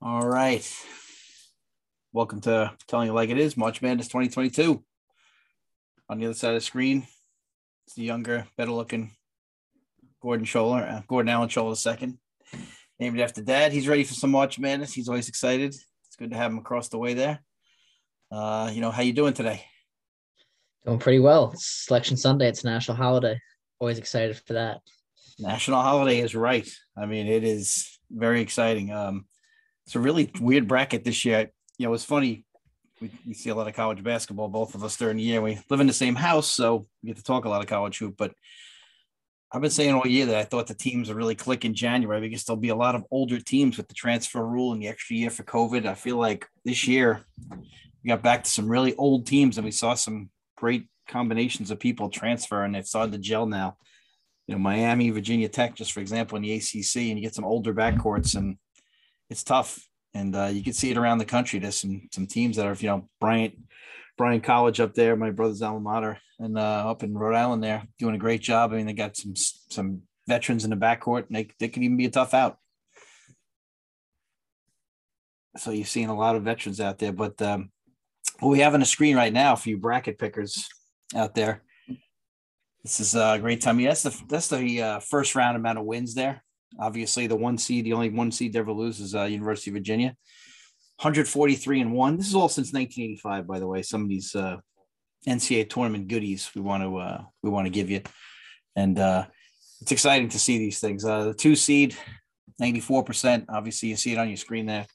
All right. Welcome to Telling You Like It Is, March Madness 2022. On the other side of the screen, it's the younger, better looking Gordon Scholler, uh, Gordon Allen Scholler II, named after dad. He's ready for some March Madness. He's always excited. It's good to have him across the way there. Uh, you know, how you doing today? Doing pretty well. It's Selection Sunday. It's a national holiday. Always excited for that. National holiday is right. I mean, it is very exciting. Um, it's a really weird bracket this year. You know, it's funny. We, we, see a lot of college basketball, both of us during the year. We live in the same house, so we get to talk a lot of college hoop. But I've been saying all year that I thought the teams would really click in January because there'll be a lot of older teams with the transfer rule and the extra year for COVID. I feel like this year we got back to some really old teams and we saw some great combinations of people transfer and it's started to gel now. You know, Miami, Virginia Tech, just for example, in the ACC, and you get some older backcourts and it's tough, and uh, you can see it around the country. There's some some teams that are, you know, Bryant, Bryant College up there, my brother's alma mater, and uh, up in Rhode Island, there doing a great job. I mean, they got some some veterans in the backcourt, and they they can even be a tough out. So you're seeing a lot of veterans out there, but um, what we have on the screen right now for you bracket pickers out there. This is a great time. Yeah, that's the that's the uh, first round amount of wins there. Obviously, the one seed, the only one seed ever lose is uh, University of Virginia. 143 and one. This is all since 1985, by the way. Some of these uh, NCAA tournament goodies we want to uh, we want to give you, and uh, it's exciting to see these things. Uh, the two seed, 94 percent. Obviously, you see it on your screen there.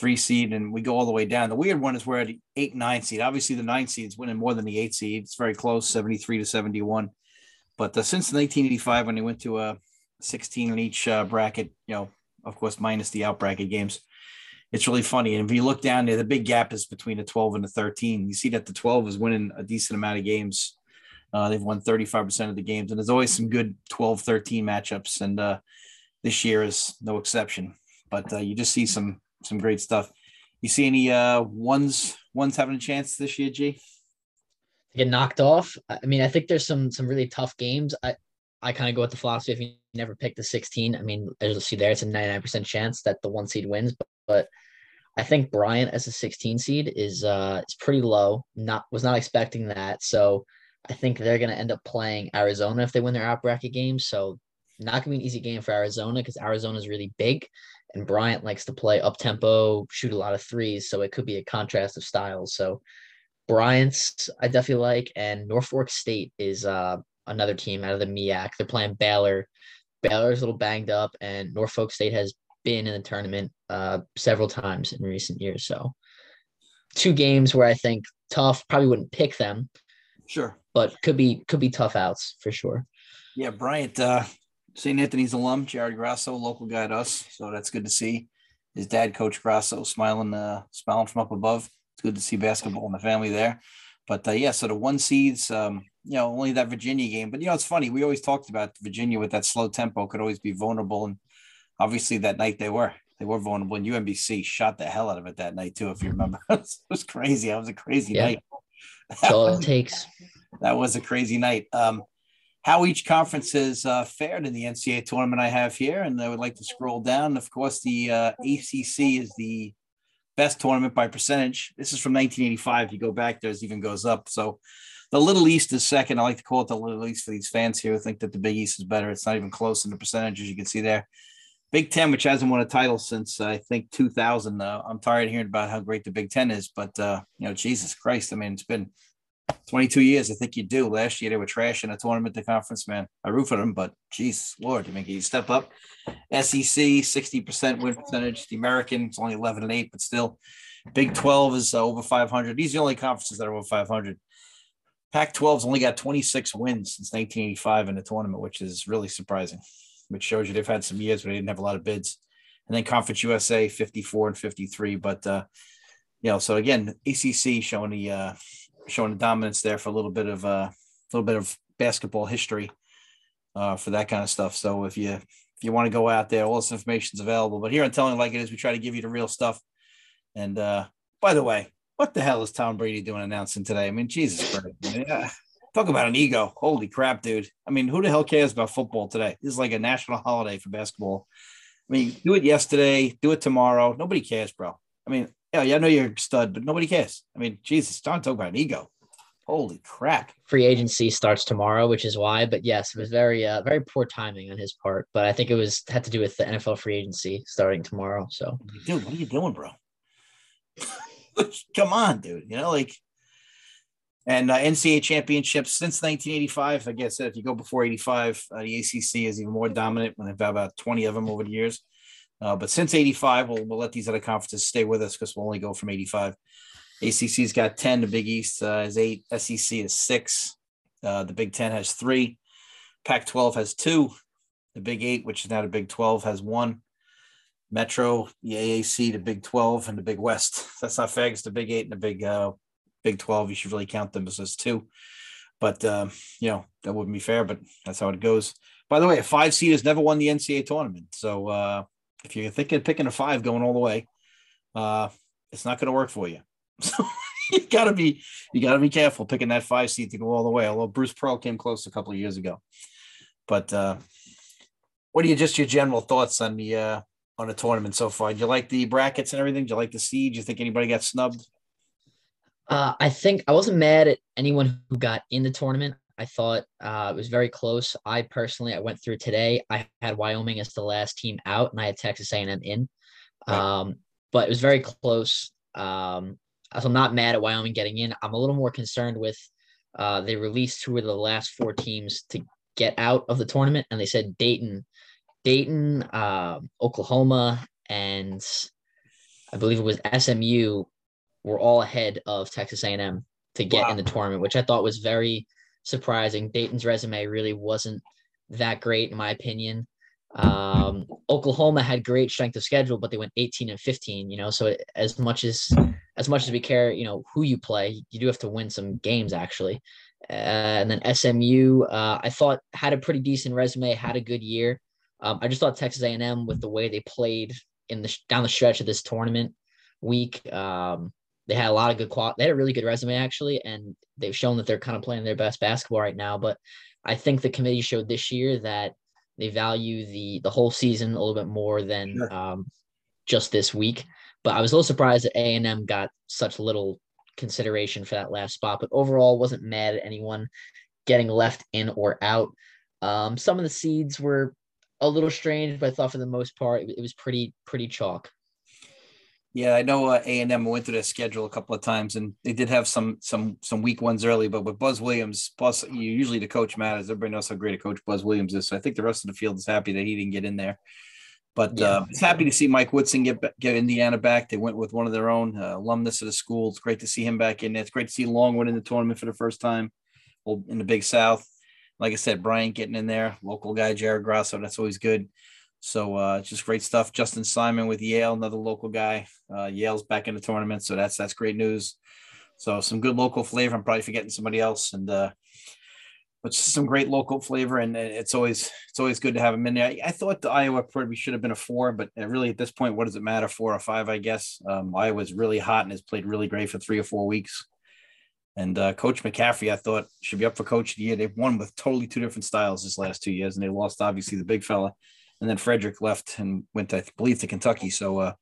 Three seed, and we go all the way down. The weird one is we're at eight, nine seed. Obviously, the nine seed is winning more than the eight seed. It's very close, 73 to 71. But uh, since 1985, when they went to a 16 in each uh, bracket, you know, of course, minus the out bracket games. It's really funny. And if you look down there, the big gap is between the 12 and the 13. You see that the 12 is winning a decent amount of games. Uh, they've won 35% of the games, and there's always some good 12 13 matchups. And uh, this year is no exception. But uh, you just see some some great stuff. You see any uh, ones ones having a chance this year, G? Get knocked off. I mean, I think there's some some really tough games. I I kind of go with the philosophy if you never pick the 16. I mean, as you'll see there, it's a 99% chance that the one seed wins, but, but I think Bryant as a 16 seed is uh is pretty low. Not was not expecting that. So I think they're gonna end up playing Arizona if they win their out bracket game. So not gonna be an easy game for Arizona because Arizona is really big and Bryant likes to play up tempo, shoot a lot of threes. So it could be a contrast of styles. So Bryant's I definitely like, and Norfolk State is uh another team out of the MEAC. They're playing Baylor. Baylor's a little banged up, and Norfolk State has been in the tournament uh, several times in recent years. So, two games where I think tough. Probably wouldn't pick them. Sure, but could be could be tough outs for sure. Yeah, Bryant, uh, St. Anthony's alum, Jared Grasso, local guy to us, so that's good to see. His dad, Coach Grasso, smiling, uh, smiling from up above. It's good to see basketball in the family there. But uh, yeah, so the one seeds, um, you know, only that Virginia game. But you know, it's funny. We always talked about Virginia with that slow tempo could always be vulnerable, and obviously that night they were they were vulnerable. And UMBC shot the hell out of it that night too, if you remember. it was crazy. That was a crazy yeah. night. That's all it takes. That was a crazy night. Um, how each conference has uh, fared in the NCAA tournament I have here, and I would like to scroll down. Of course, the uh, ACC is the best tournament by percentage. This is from 1985. If You go back there, it even goes up. So the Little East is second. I like to call it the Little East for these fans here who think that the Big East is better. It's not even close in the percentages you can see there. Big Ten, which hasn't won a title since I think 2000. Uh, I'm tired of hearing about how great the Big Ten is, but uh, you know, Jesus Christ, I mean, it's been 22 years. I think you do. Last year they were trash in a tournament, the conference, man. I root for them, but Jesus Lord, you mean you step up? SEC 60% win percentage. The American it's only 11 and 8, but still. Big 12 is uh, over 500. These are the only conferences that are over 500. Pac 12's only got 26 wins since 1985 in the tournament, which is really surprising, which shows you they've had some years where they didn't have a lot of bids. And then Conference USA 54 and 53. But, uh, you know, so again, ACC showing the, uh, showing the dominance there for a little bit of, uh, a little bit of basketball history uh, for that kind of stuff. So if you, if you want to go out there, all this information is available. But here on Telling Like It Is, we try to give you the real stuff. And uh, by the way, what the hell is Tom Brady doing announcing today? I mean, Jesus Christ. Yeah. Talk about an ego. Holy crap, dude. I mean, who the hell cares about football today? This is like a national holiday for basketball. I mean, do it yesterday, do it tomorrow. Nobody cares, bro. I mean, yeah, yeah, I know you're a stud, but nobody cares. I mean, Jesus, don't talk about an ego. Holy crap. Free agency starts tomorrow, which is why. But yes, it was very uh, very poor timing on his part. But I think it was had to do with the NFL free agency starting tomorrow. So dude, what are you doing, bro? Come on, dude. You know, like and uh, NCAA championships since 1985. I guess if you go before 85, uh, the ACC is even more dominant when they've had about 20 of them over the years. Uh, but since 85, we'll, we'll let these other conferences stay with us because we'll only go from 85. ACC's got 10. The Big East uh, is eight. SEC is six. Uh, the Big 10 has three. Pac 12 has two. The Big Eight, which is now the Big 12, has one. Metro, the AAC, the Big 12, and the Big West. That's not fags. The Big Eight and the Big uh, Big 12, you should really count them as two. But, uh, you know, that wouldn't be fair, but that's how it goes. By the way, a five seed has never won the NCAA tournament. So uh, if you're thinking of picking a five going all the way, uh, it's not going to work for you. So you gotta be you gotta be careful picking that five seed to go all the way. Although Bruce Pearl came close a couple of years ago. But uh, what are you just your general thoughts on the uh, on the tournament so far? Do you like the brackets and everything? Do you like the seed? Do you think anybody got snubbed? Uh, I think I wasn't mad at anyone who got in the tournament. I thought uh, it was very close. I personally, I went through today. I had Wyoming as the last team out, and I had Texas A&M in. Um, but it was very close. Um, so I'm not mad at Wyoming getting in. I'm a little more concerned with uh, they released two of the last four teams to get out of the tournament, and they said Dayton, Dayton, uh, Oklahoma, and I believe it was SMU were all ahead of Texas A&M to get wow. in the tournament, which I thought was very surprising. Dayton's resume really wasn't that great, in my opinion. Um, Oklahoma had great strength of schedule, but they went 18 and 15. You know, so as much as as much as we care, you know, who you play, you do have to win some games actually. Uh, and then SMU, uh, I thought had a pretty decent resume, had a good year. Um, I just thought Texas A&M with the way they played in the down the stretch of this tournament week, um, they had a lot of good quality. They had a really good resume actually, and they've shown that they're kind of playing their best basketball right now. But I think the committee showed this year that they value the the whole season a little bit more than sure. um, just this week. But I was a little surprised that A and M got such little consideration for that last spot. But overall, wasn't mad at anyone getting left in or out. Um, some of the seeds were a little strange, but I thought for the most part it, it was pretty pretty chalk. Yeah, I know uh, A and M went through their schedule a couple of times, and they did have some some some weak ones early. But with Buzz Williams, plus you usually the coach matters. Everybody knows how great a coach Buzz Williams is. So I think the rest of the field is happy that he didn't get in there. But yeah. uh, it's happy to see Mike Woodson get get Indiana back. They went with one of their own uh, alumnus of the school. It's great to see him back in there. It's great to see Longwood in the tournament for the first time, in the Big South. Like I said, Bryant getting in there, local guy Jared Grasso. That's always good. So uh, just great stuff. Justin Simon with Yale, another local guy. Uh, Yale's back in the tournament, so that's that's great news. So some good local flavor. I'm probably forgetting somebody else, and uh, but some great local flavor, and it's always it's always good to have them in there. I, I thought the Iowa probably should have been a four, but really at this point, what does it matter? Four or five, I guess. Um, Iowa's really hot and has played really great for three or four weeks. And uh, Coach McCaffery, I thought should be up for Coach of the Year. They've won with totally two different styles this last two years, and they lost obviously the big fella and then Fredrick left and went, to, I believe, to Kentucky. So uh,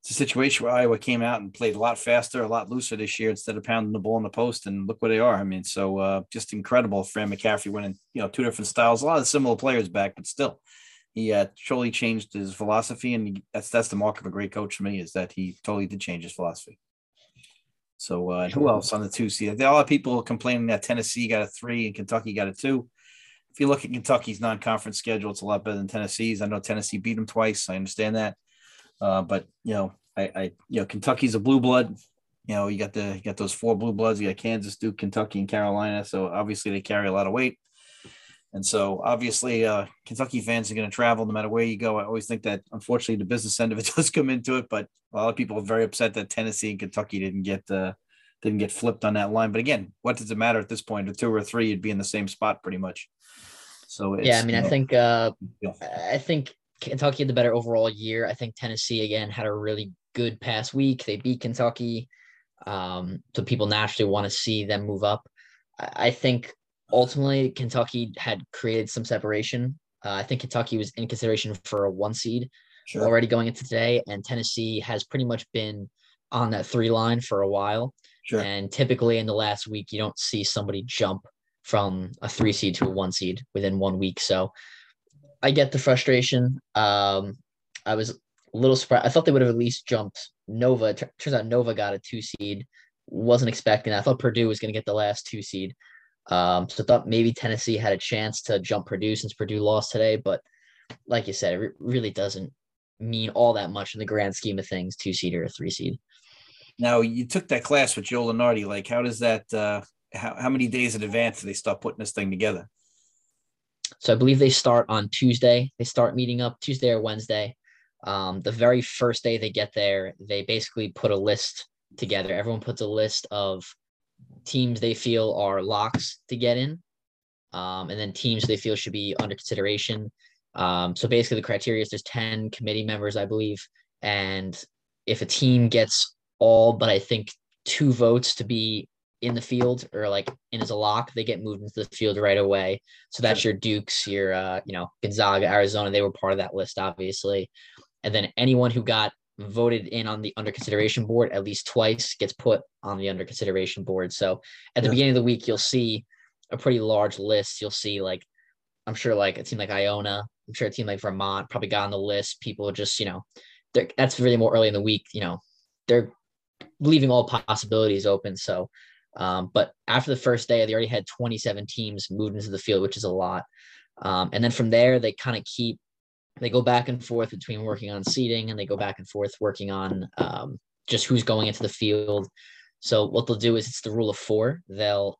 it's a situation where Iowa came out and played a lot faster, a lot looser this year instead of pounding the ball in the post. And look where they are. I mean, so uh, just incredible. Fran McCaffery went in, you know, two different styles, a lot of similar players back, but still, he uh, totally changed his philosophy, and that's that's the mark of a great coach for me is that he totally did change his philosophy. So uh, who else on the two seed? A lot of people complaining that Tennessee got a three and Kentucky got a two if you look at Kentucky's non-conference schedule, it's a lot better than Tennessee's. I know Tennessee beat them twice. I understand that, uh, but you know, I, I, you know, Kentucky's a blue blood. You know, you got the you got those four blue bloods. You got Kansas, Duke, Kentucky, and Carolina. So obviously they carry a lot of weight. And so obviously uh, Kentucky fans are going to travel no matter where you go. I always think that unfortunately the business end of it does come into it, but a lot of people are very upset that Tennessee and Kentucky didn't get uh, didn't get flipped on that line. But again, what does it matter at this point? A two or three, you'd be in the same spot pretty much. So yeah, I mean, I know, think uh, I think Kentucky had the better overall year. I think Tennessee again had a really good past week. They beat Kentucky, um, so people naturally want to see them move up. I think ultimately Kentucky had created some separation. Uh, I think Kentucky was in consideration for a one seed sure. already going into today, and Tennessee has pretty much been on that three line for a while. Sure. And typically in the last week, you don't see somebody jump from a three seed to a one seed within one week. So I get the frustration. Um, I was a little surprised. I thought they would have at least jumped Nova. Turns out Nova got a two seed. Wasn't expecting. That. I thought Purdue was going to get the last two seed. Um, so I thought maybe Tennessee had a chance to jump Purdue since Purdue lost today, but like you said, it really doesn't mean all that much in the grand scheme of things, two seed or a three seed. Now you took that class with Joe Lunardi. Like, how does that? Uh, how how many days in advance do they start putting this thing together? So I believe they start on Tuesday. They start meeting up Tuesday or Wednesday. Um, the very first day they get there, they basically put a list together. Everyone puts a list of teams they feel are locks to get in, um, and then teams they feel should be under consideration. Um, so basically, the criteria is there's 10 committee members, I believe. And if a team gets all but I think two votes to be in the field or like in as a lock, they get moved into the field right away. So that's your Dukes, your uh, you know, Gonzaga, Arizona, they were part of that list, obviously. And then anyone who got voted in on the under consideration board at least twice gets put on the under consideration board. So at the yeah. beginning of the week, you'll see a pretty large list. You'll see like I'm sure like a team like Iona, I'm sure a team like Vermont probably got on the list. People just, you know, that's really more early in the week. You know, they're leaving all possibilities open. So, um, but after the first day, they already had 27 teams moved into the field, which is a lot. Um, and then from there, they kind of keep they go back and forth between working on seating and they go back and forth working on um, just who's going into the field. So what they'll do is it's the rule of four. They'll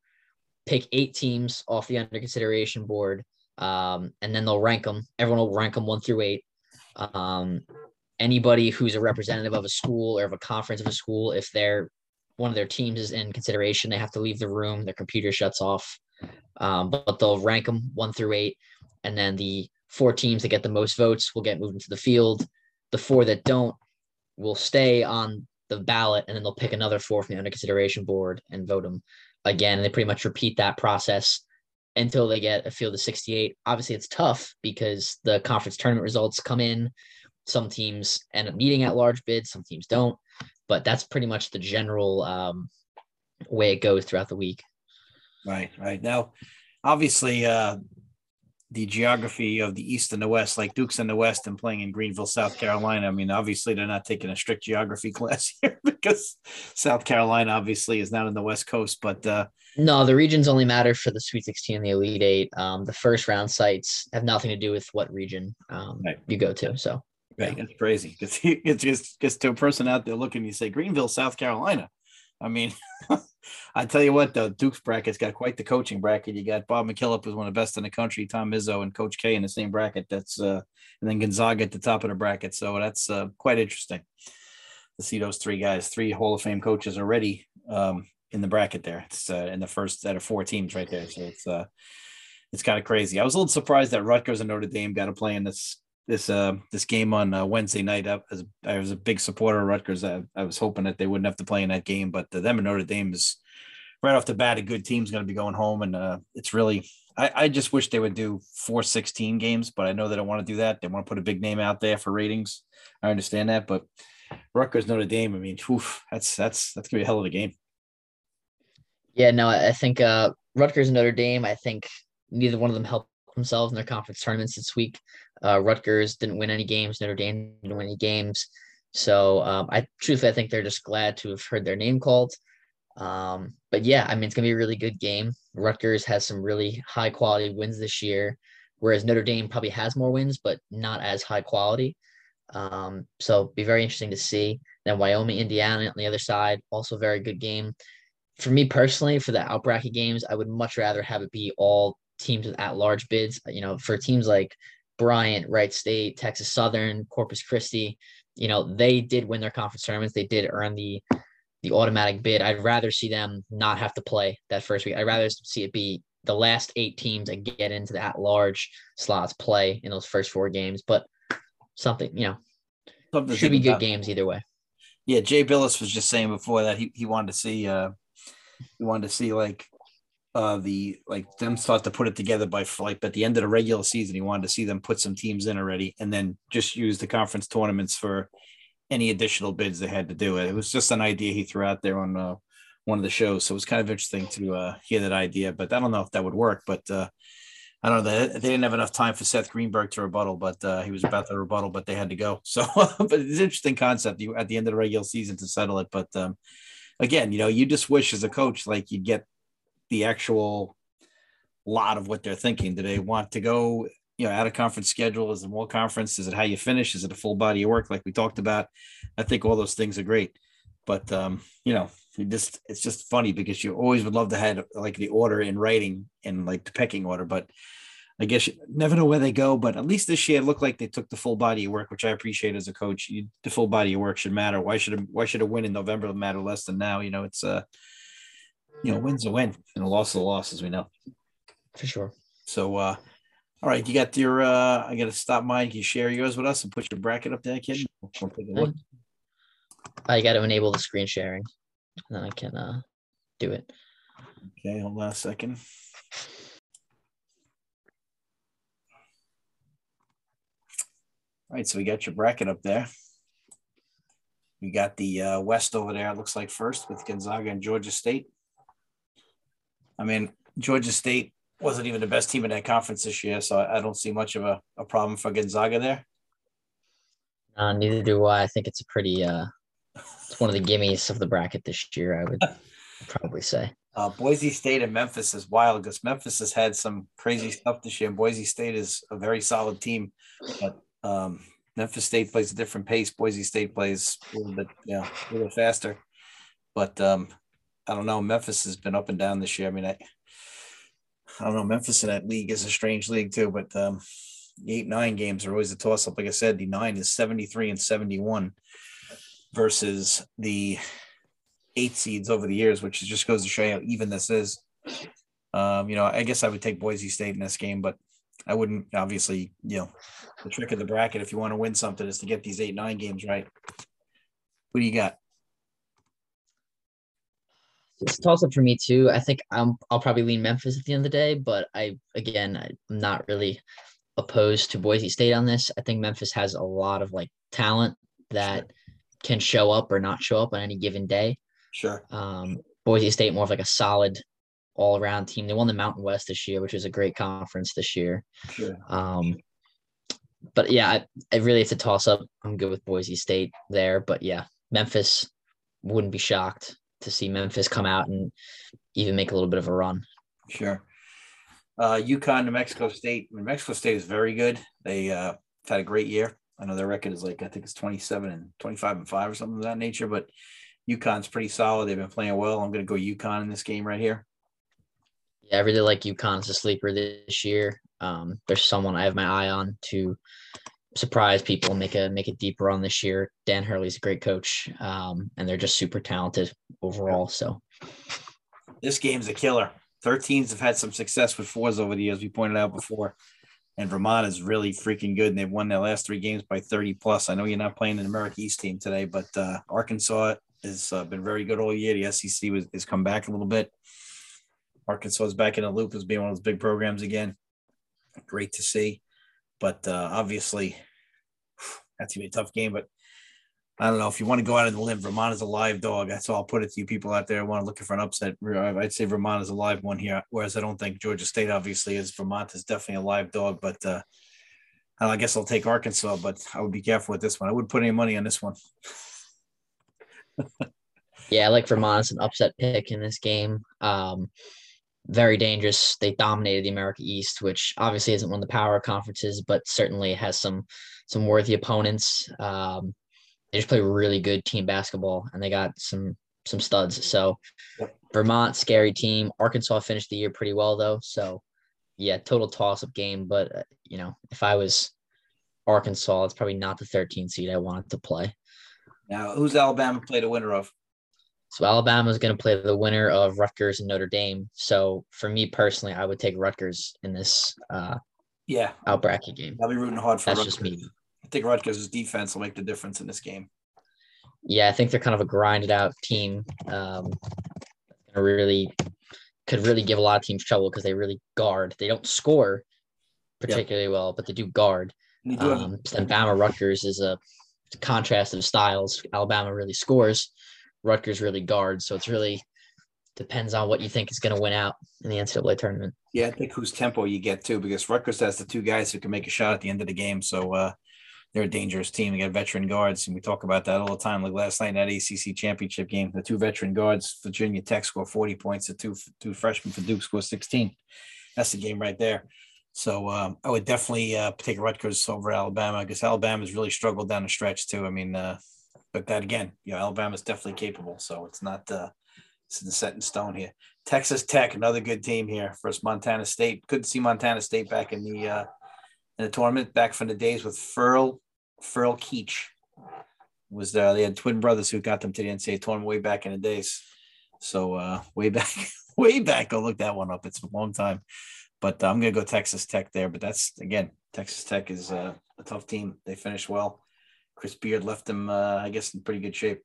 pick eight teams off the under consideration board, um, and then they'll rank them. Everyone will rank them one through eight. Anybody who's a representative of a school or of a conference of a school, if they're one of their teams is in consideration, they have to leave the room. Their computer shuts off, um, but, but they'll rank them one through eight, and then the four teams that get the most votes will get moved into the field. The four that don't will stay on the ballot, and then they'll pick another four from the under consideration board and vote them again. And they pretty much repeat that process until they get a field of 68. Obviously, it's tough because the conference tournament results come in. Some teams end up meeting at large bids, some teams don't. But that's pretty much the general um, way it goes throughout the week. Right, right. Now, obviously, uh, the geography of the East and the West, like Duke's in the West and playing in Greenville, South Carolina. I mean, obviously they're not taking a strict geography class here because South Carolina obviously is not in the West Coast. But uh, no, the regions only matter for the Sweet 16 and the Elite Eight. Um, the first round sites have nothing to do with what region um, right. you go to. So. Right, it's crazy. It's, it's just just to a person out there looking, you say Greenville, South Carolina. I mean, I tell you what, though, Duke's bracket's got quite the coaching bracket. You got Bob McKillop, who's one of the best in the country, Tom Izzo and Coach K in the same bracket. That's uh, and then Gonzaga at the top of the bracket. So that's uh, quite interesting to see those three guys, three Hall of Fame coaches already um, in the bracket there. It's uh, in the first out of four teams right there. So it's uh, it's kind of crazy. I was a little surprised that Rutgers and Notre Dame got to play in this this uh this game on uh, Wednesday night. I was, I was a big supporter of Rutgers. I, I was hoping that they wouldn't have to play in that game, but the, them and Notre Dame is right off the bat a good team's going to be going home, and uh, it's really. I, I just wish they would do four 16 games, but I know they don't want to do that. They want to put a big name out there for ratings. I understand that, but Rutgers Notre Dame. I mean, oof, that's that's that's gonna be a hell of a game. Yeah, no, I think uh, Rutgers and Notre Dame. I think neither one of them helped themselves in their conference tournaments this week. Uh, Rutgers didn't win any games. Notre Dame didn't win any games. So um, I truthfully I think they're just glad to have heard their name called. Um, but yeah, I mean it's gonna be a really good game. Rutgers has some really high quality wins this year, whereas Notre Dame probably has more wins, but not as high quality. Um, so be very interesting to see. Then Wyoming, Indiana on the other side, also very good game. For me personally, for the out bracket games, I would much rather have it be all teams with at large bids. You know, for teams like Bryant, Wright State, Texas Southern, Corpus Christi, you know, they did win their conference tournaments. They did earn the the automatic bid. I'd rather see them not have to play that first week. I'd rather see it be the last eight teams that get into the at large slots play in those first four games. But something, you know, something should be good about. games either way. Yeah, Jay Bilas was just saying before that he, he wanted to see uh he wanted to see like uh, the like them thought to put it together by like at the end of the regular season. He wanted to see them put some teams in already, and then just use the conference tournaments for any additional bids they had to do. It It was just an idea he threw out there on uh, one of the shows, so it was kind of interesting to uh, hear that idea. But I don't know if that would work. But uh, I don't know. They, they didn't have enough time for Seth Greenberg to rebuttal, but uh, he was about to rebuttal, but they had to go. So, but it's an interesting concept you at the end of the regular season to settle it. But um, again, you know, you just wish as a coach like you'd get the actual lot of what they're thinking. Do they want to go, you know, out of conference schedule? Is it more conference? Is it how you finish? Is it a full body of work like we talked about? I think all those things are great. But um, you know, you just it's just funny because you always would love to have like the order in writing and like the pecking order, but I guess you never know where they go, but at least this year it looked like they took the full body of work, which I appreciate as a coach. You, the full body of work should matter. Why should it, why should a win in November matter less than now? You know, it's uh, you know, wins a win and a loss is a loss, as we know. For sure. So, uh, all right, you got your. uh I got to stop mine. Can you share yours with us and put your bracket up there, kid? We'll take a look. I got to enable the screen sharing, and then I can uh do it. Okay, hold on a second. All right, so we got your bracket up there. We got the uh, West over there. It looks like first with Gonzaga and Georgia State. I mean, Georgia State wasn't even the best team in that conference this year, so I don't see much of a, a problem for Gonzaga there. Uh, neither do I. I think it's a pretty uh, it's one of the gimmies of the bracket this year. I would probably say. Uh, Boise State and Memphis is wild because Memphis has had some crazy stuff this year, and Boise State is a very solid team. But um, Memphis State plays a different pace. Boise State plays a little bit, yeah, a little faster. But um, I don't know. Memphis has been up and down this year. I mean, I, I don't know. Memphis in that league is a strange league too. But um, eight nine games are always a toss up. Like I said, the nine is seventy three and seventy one versus the eight seeds over the years, which just goes to show you how even this is. Um, you know, I guess I would take Boise State in this game, but I wouldn't obviously, you know, the trick of the bracket if you want to win something is to get these eight, nine games right. What do you got? It's a toss up for me too. I think I'm I'll probably lean Memphis at the end of the day, but I again I'm not really opposed to Boise State on this. I think Memphis has a lot of like talent that sure. can show up or not show up on any given day. Sure. Um, Boise State more of like a solid all around team. They won the Mountain West this year, which was a great conference this year. Sure. Um, but yeah, I, I really it's a toss up. I'm good with Boise State there, but yeah, Memphis wouldn't be shocked to see Memphis come out and even make a little bit of a run. Sure. Uh, UConn, New Mexico State. Mean, Mexico State is very good. They uh, had a great year. I know their record is like I think it's 27 and 25 and five or something of that nature, but UConn's pretty solid. They've been playing well. I'm going to go UConn in this game right here. Yeah, I really like UConn as a sleeper this year. Um, there's someone I have my eye on to surprise people, make a make a deep run this year. Dan Hurley's a great coach, um, and they're just super talented overall. So this game's a killer. 13s have had some success with fours over the years. We pointed out before, and Vermont is really freaking good, and they've won their last three games by 30 plus. I know you're not playing an America East team today, but uh, Arkansas has uh, been very good all year. The SEC was, has come back a little bit. Arkansas is back in the loop as being one of those big programs again. Great to see. But uh, obviously, that's to be a tough game. But I don't know if you want to go out on the limb. Vermont is a live dog. That's all I'll put it to you people out there want to look for an upset. I'd say Vermont is a live one here. Whereas I don't think Georgia State obviously is. Vermont is definitely a live dog. But uh, I guess I'll take Arkansas. But I would be careful with this one. I wouldn't put any money on this one. yeah, I like Vermont as an upset pick in this game. Um, very dangerous. They dominated the America East, which obviously isn't one of the power conferences, but certainly has some some worthy opponents. Um, they just play really good team basketball, and they got some some studs. So. Vermont, scary team. Arkansas finished the year pretty well though. So yeah, total toss up game. But uh, you know, if I was Arkansas, it's probably not the 13 seed I wanted to play. Now, who's Alabama play the winner of? So Alabama is going to play the winner of Rutgers and Notre Dame. So for me personally, I would take Rutgers in this uh yeah out bracket game. I'll be rooting hard for That's Rutgers. just me. I think Rutgers' defense will make the difference in this game. Yeah, I think they're kind of a grinded out team. Um, really could really give a lot of teams trouble because they really guard. They don't score particularly yep. well, but they do guard. Do um, then Bama Rutgers is a contrast of styles. Alabama really scores, Rutgers really guards. So it's really depends on what you think is going to win out in the NCAA tournament. Yeah, I think whose tempo you get too, because Rutgers has the two guys who can make a shot at the end of the game. So uh, they're a dangerous team. They got veteran guards, and we talk about that all the time. Like last night in that ACC championship game, the two veteran guards, Virginia Tech score 40 points, the two two freshmen for Duke score 16. That's the game right there. So um, I would definitely uh, take Rutgers over Alabama because Alabama's really struggled down the stretch too. I mean, uh, but that again, you know, Alabama's definitely capable. So it's not uh, it's set in stone here. Texas Tech, another good team here. First Montana State. Couldn't see Montana State back in the uh, in the tournament, back from the days with Furl Furl Keech. Was there? They had twin brothers who got them to the NCAA tournament way back in the days. So uh, way back, way back. Go look that one up. It's a long time. But uh, I'm gonna go Texas Tech there. But that's again, Texas Tech is uh, a tough team. They finished well. Chris Beard left them, uh, I guess, in pretty good shape.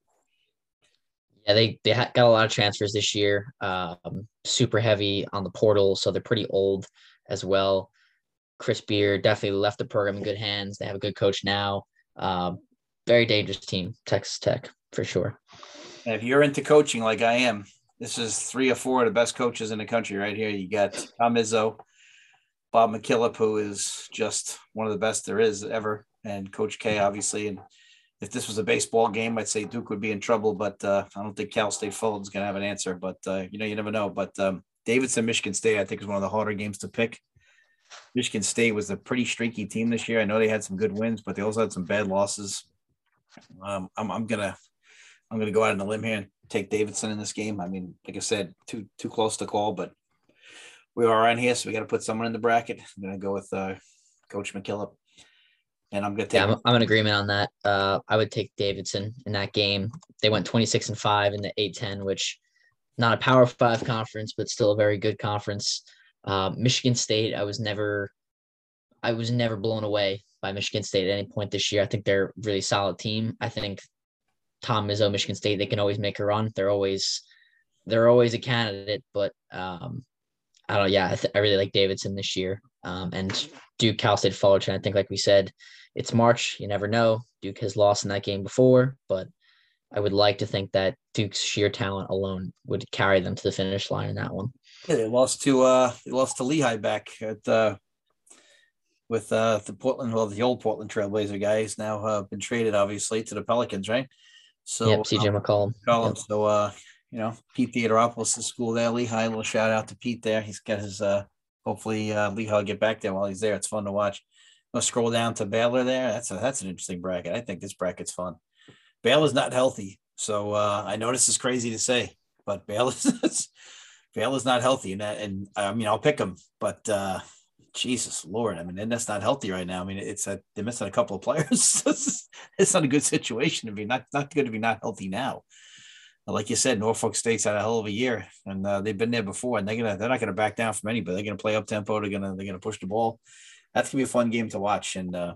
Yeah, they they got a lot of transfers this year. Um, super heavy on the portal, so they're pretty old as well. Chris Beard definitely left the program in good hands. They have a good coach now. Um, very dangerous team, Texas Tech for sure. And if you're into coaching like I am, this is three or four of the best coaches in the country right here. You got Tom Izzo, Bob McKillop, who is just one of the best there is ever, and Coach K, obviously. And if this was a baseball game, I'd say Duke would be in trouble, but uh, I don't think Cal State Fullerton's going to have an answer. But uh, you know, you never know. But um, Davidson, Michigan State, I think is one of the harder games to pick. Michigan State was a pretty streaky team this year. I know they had some good wins, but they also had some bad losses. Um, I'm, I'm gonna I'm gonna go out on a limb here and take Davidson in this game. I mean, like I said, too too close to call, but we are on here, so we got to put someone in the bracket. I'm gonna go with uh, Coach McKillop and I'm gonna take. Yeah, I'm, I'm in agreement on that. Uh, I would take Davidson in that game. They went 26 and five in the A10, which not a Power Five conference, but still a very good conference. Uh, Michigan State, I was never, I was never blown away by Michigan State at any point this year. I think they're a really solid team. I think Tom Izzo, Michigan State, they can always make a run. They're always, they're always a candidate, but um, I don't. Yeah, I, th- I really like Davidson this year. Um, and Duke, Cal State, Fullerton. I think, like we said, it's March. You never know. Duke has lost in that game before, but I would like to think that Duke's sheer talent alone would carry them to the finish line in that one. Yeah, they lost to uh they lost to Lehigh back at uh with uh the Portland, well, the old Portland Trailblazer guys now uh been traded obviously to the Pelicans, right? So yep, CJ um, McCollum. McCollum. Yep. So uh, you know, Pete Theodoropoulos' school there, Lehigh. A little shout out to Pete there. He's got his uh hopefully uh Lehigh will get back there while he's there. It's fun to watch. I'll scroll down to Baylor there. That's a that's an interesting bracket. I think this bracket's fun. Baylor's not healthy, so uh, I know this is crazy to say, but Baylor's Baylor's not healthy, and that, and I mean I'll pick him, but uh, Jesus Lord, I mean that's not healthy right now. I mean it's a, they're missing a couple of players. it's not a good situation to be not not good to be not healthy now. Like you said, Norfolk State's had a hell of a year, and uh, they've been there before, and they're gonna they're not gonna back down from anybody. They're gonna play up tempo. They're gonna they're gonna push the ball that's gonna be a fun game to watch. And uh,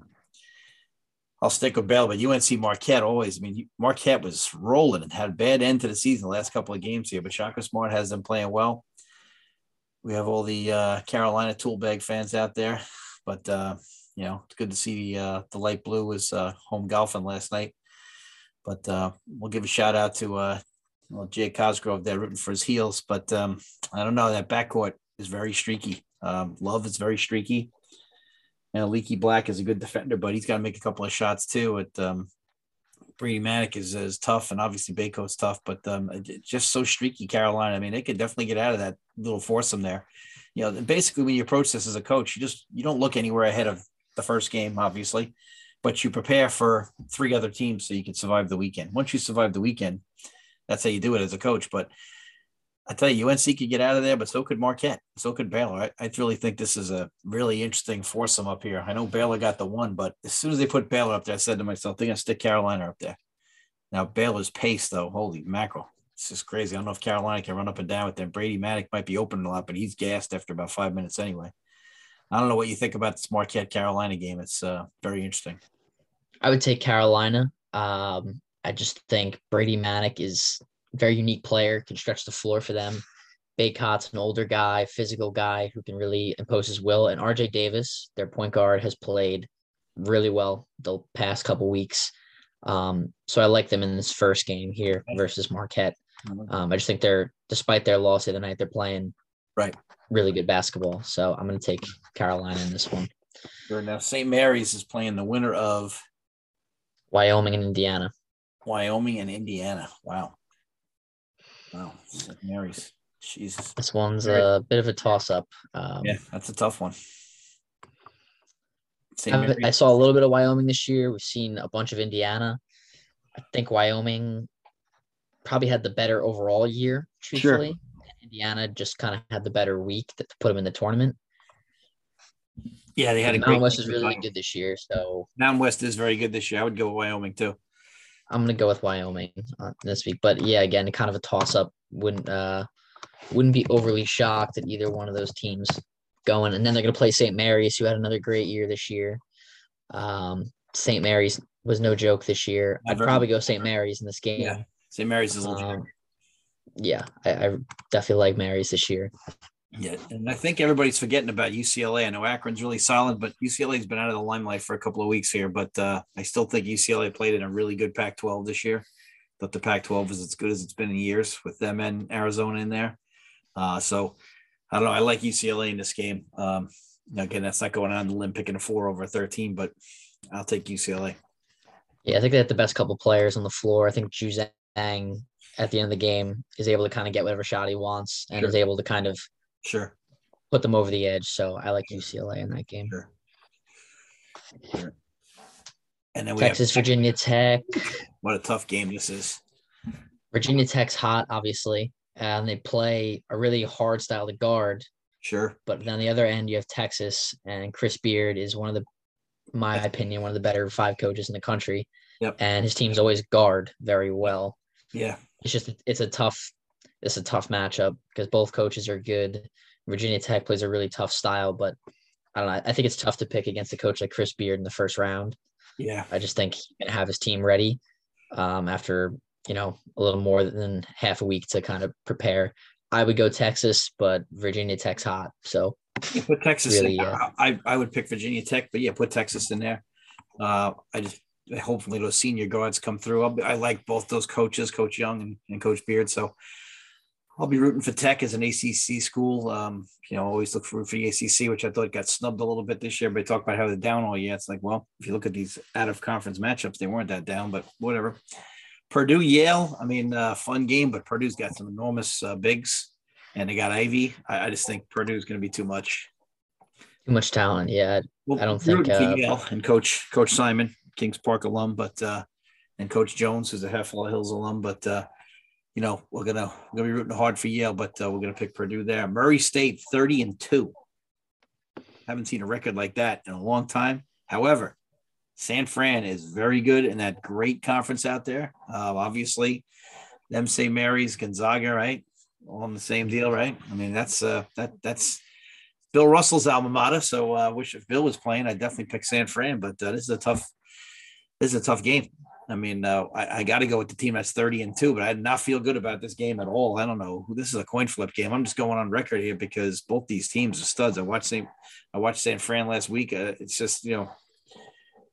I'll stick with Bell, but UNC Marquette always. I mean, Marquette was rolling and had a bad end to the season the last couple of games here, but Shaka Smart has them playing well. We have all the uh, Carolina Toolbag fans out there, but uh, you know it's good to see the uh, the light blue was uh, home golfing last night. But uh, we'll give a shout out to uh, well, Jay Cosgrove there rooting for his heels. But um, I don't know that backcourt is very streaky. Um, Love is very streaky. Know, Leaky Black is a good defender, but he's got to make a couple of shots too. At um, Brady Manek is, is tough, and obviously Bacot's tough, but um, just so streaky. Carolina. I mean, they could definitely get out of that little foursome there. You know, basically when you approach this as a coach, you just you don't look anywhere ahead of the first game, obviously, but you prepare for three other teams so you can survive the weekend. Once you survive the weekend, that's how you do it as a coach. But I tell you, UNC could get out of there, but so could Marquette. So could Baylor. I, I really think this is a really interesting foursome up here. I know Baylor got the one, but as soon as they put Baylor up there, I said to myself, they're going to stick Carolina up there. Now, Baylor's pace, though, holy mackerel. It's just crazy. I don't know if Carolina can run up and down with them. Brady Manek might be open a lot, but he's gassed after about five minutes anyway. I don't know what you think about this Marquette Carolina game. It's uh, very interesting. I would take Carolina. Um, I just think Brady Manek is very unique player, can stretch the floor for them. Bacot's an older guy, physical guy who can really impose his will. And RJ Davis, their point guard, has played really well the past couple weeks. Um, so I like them in this first game here versus Marquette. Mm-hmm. Um, I just think they're, despite their loss the other night, they're playing right really good basketball. So I'm going to take Carolina in this one. Sure. Now St. Mary's is playing the winner of Wyoming and Indiana. Wyoming and Indiana. Wow. Wow. Mary's. Jesus. This one's a bit of a toss up. Um, yeah, that's a tough one. I, I saw a little bit of Wyoming this year. We've seen a bunch of Indiana. I think Wyoming probably had the better overall year, truthfully. Sure. Indiana just kind of had the better week to put them in the tournament. Yeah, they had a Mountain West is really good this year. So Mountain West is very good this year. I would go with Wyoming too. I'm gonna go with Wyoming uh, this week, but yeah, again, kind of a toss up. Wouldn't uh, wouldn't be overly shocked at either one of those teams going. And then they're gonna play St. Mary's, who had another great year this year. Um, St. Mary's was no joke this year. I'd probably go St. Mary's in this game. Yeah, St. Mary's is. Um, yeah, I, I definitely like Mary's this year. Yeah, and I think everybody's forgetting about UCLA. I know Akron's really solid, but UCLA's been out of the limelight for a couple of weeks here. But uh, I still think UCLA played in a really good Pac-12 this year. But the Pac-12 is as good as it's been in years with them and Arizona in there. Uh, so I don't know. I like UCLA in this game. Um, again, that's not going on the limb picking a four over 13, but I'll take UCLA. Yeah, I think they have the best couple players on the floor. I think Juzang at the end of the game is able to kind of get whatever shot he wants and sure. is able to kind of Sure. Put them over the edge. So I like UCLA in that game. Sure. sure. And then we Texas, have, Virginia Tech. What a tough game this is. Virginia Tech's hot, obviously, and they play a really hard style to guard. Sure. But on the other end, you have Texas, and Chris Beard is one of the, my opinion, one of the better five coaches in the country. Yep. And his teams always guard very well. Yeah. It's just it's a tough it's a tough matchup because both coaches are good. Virginia Tech plays a really tough style, but I don't know. I think it's tough to pick against a coach like Chris Beard in the first round. Yeah. I just think going to have his team ready um, after, you know, a little more than half a week to kind of prepare. I would go Texas, but Virginia Tech's hot. So you put Texas really, in. Uh, I, I would pick Virginia Tech, but yeah, put Texas in there. Uh, I just hopefully those senior guards come through. I'll, i like both those coaches, Coach Young and, and Coach Beard. So I'll be rooting for Tech as an ACC school. Um, you know, always look for for the ACC, which I thought got snubbed a little bit this year. But talk about how they're down all year. It's like, well, if you look at these out of conference matchups, they weren't that down, but whatever. Purdue, Yale. I mean, uh, fun game, but Purdue's got some enormous uh, bigs, and they got Ivy. I, I just think Purdue's going to be too much. Too much talent. Yeah, well, I don't think. Uh, Yale and Coach Coach Simon, Kings Park alum, but uh, and Coach Jones, who's a Half Hollow Hills alum, but. Uh, you know, we're gonna we're gonna be rooting hard for Yale, but uh, we're gonna pick Purdue there. Murray State, thirty and two. Haven't seen a record like that in a long time. However, San Fran is very good in that great conference out there. Uh, obviously, them St. Mary's, Gonzaga, right? All on the same deal, right? I mean, that's uh, that that's Bill Russell's alma mater. So I uh, wish if Bill was playing, I'd definitely pick San Fran. But uh, this is a tough, this is a tough game. I mean, uh, I, I got to go with the team that's 30 and two, but I did not feel good about this game at all. I don't know. This is a coin flip game. I'm just going on record here because both these teams are studs. I watched St. I watched San Fran last week. Uh, it's just, you know,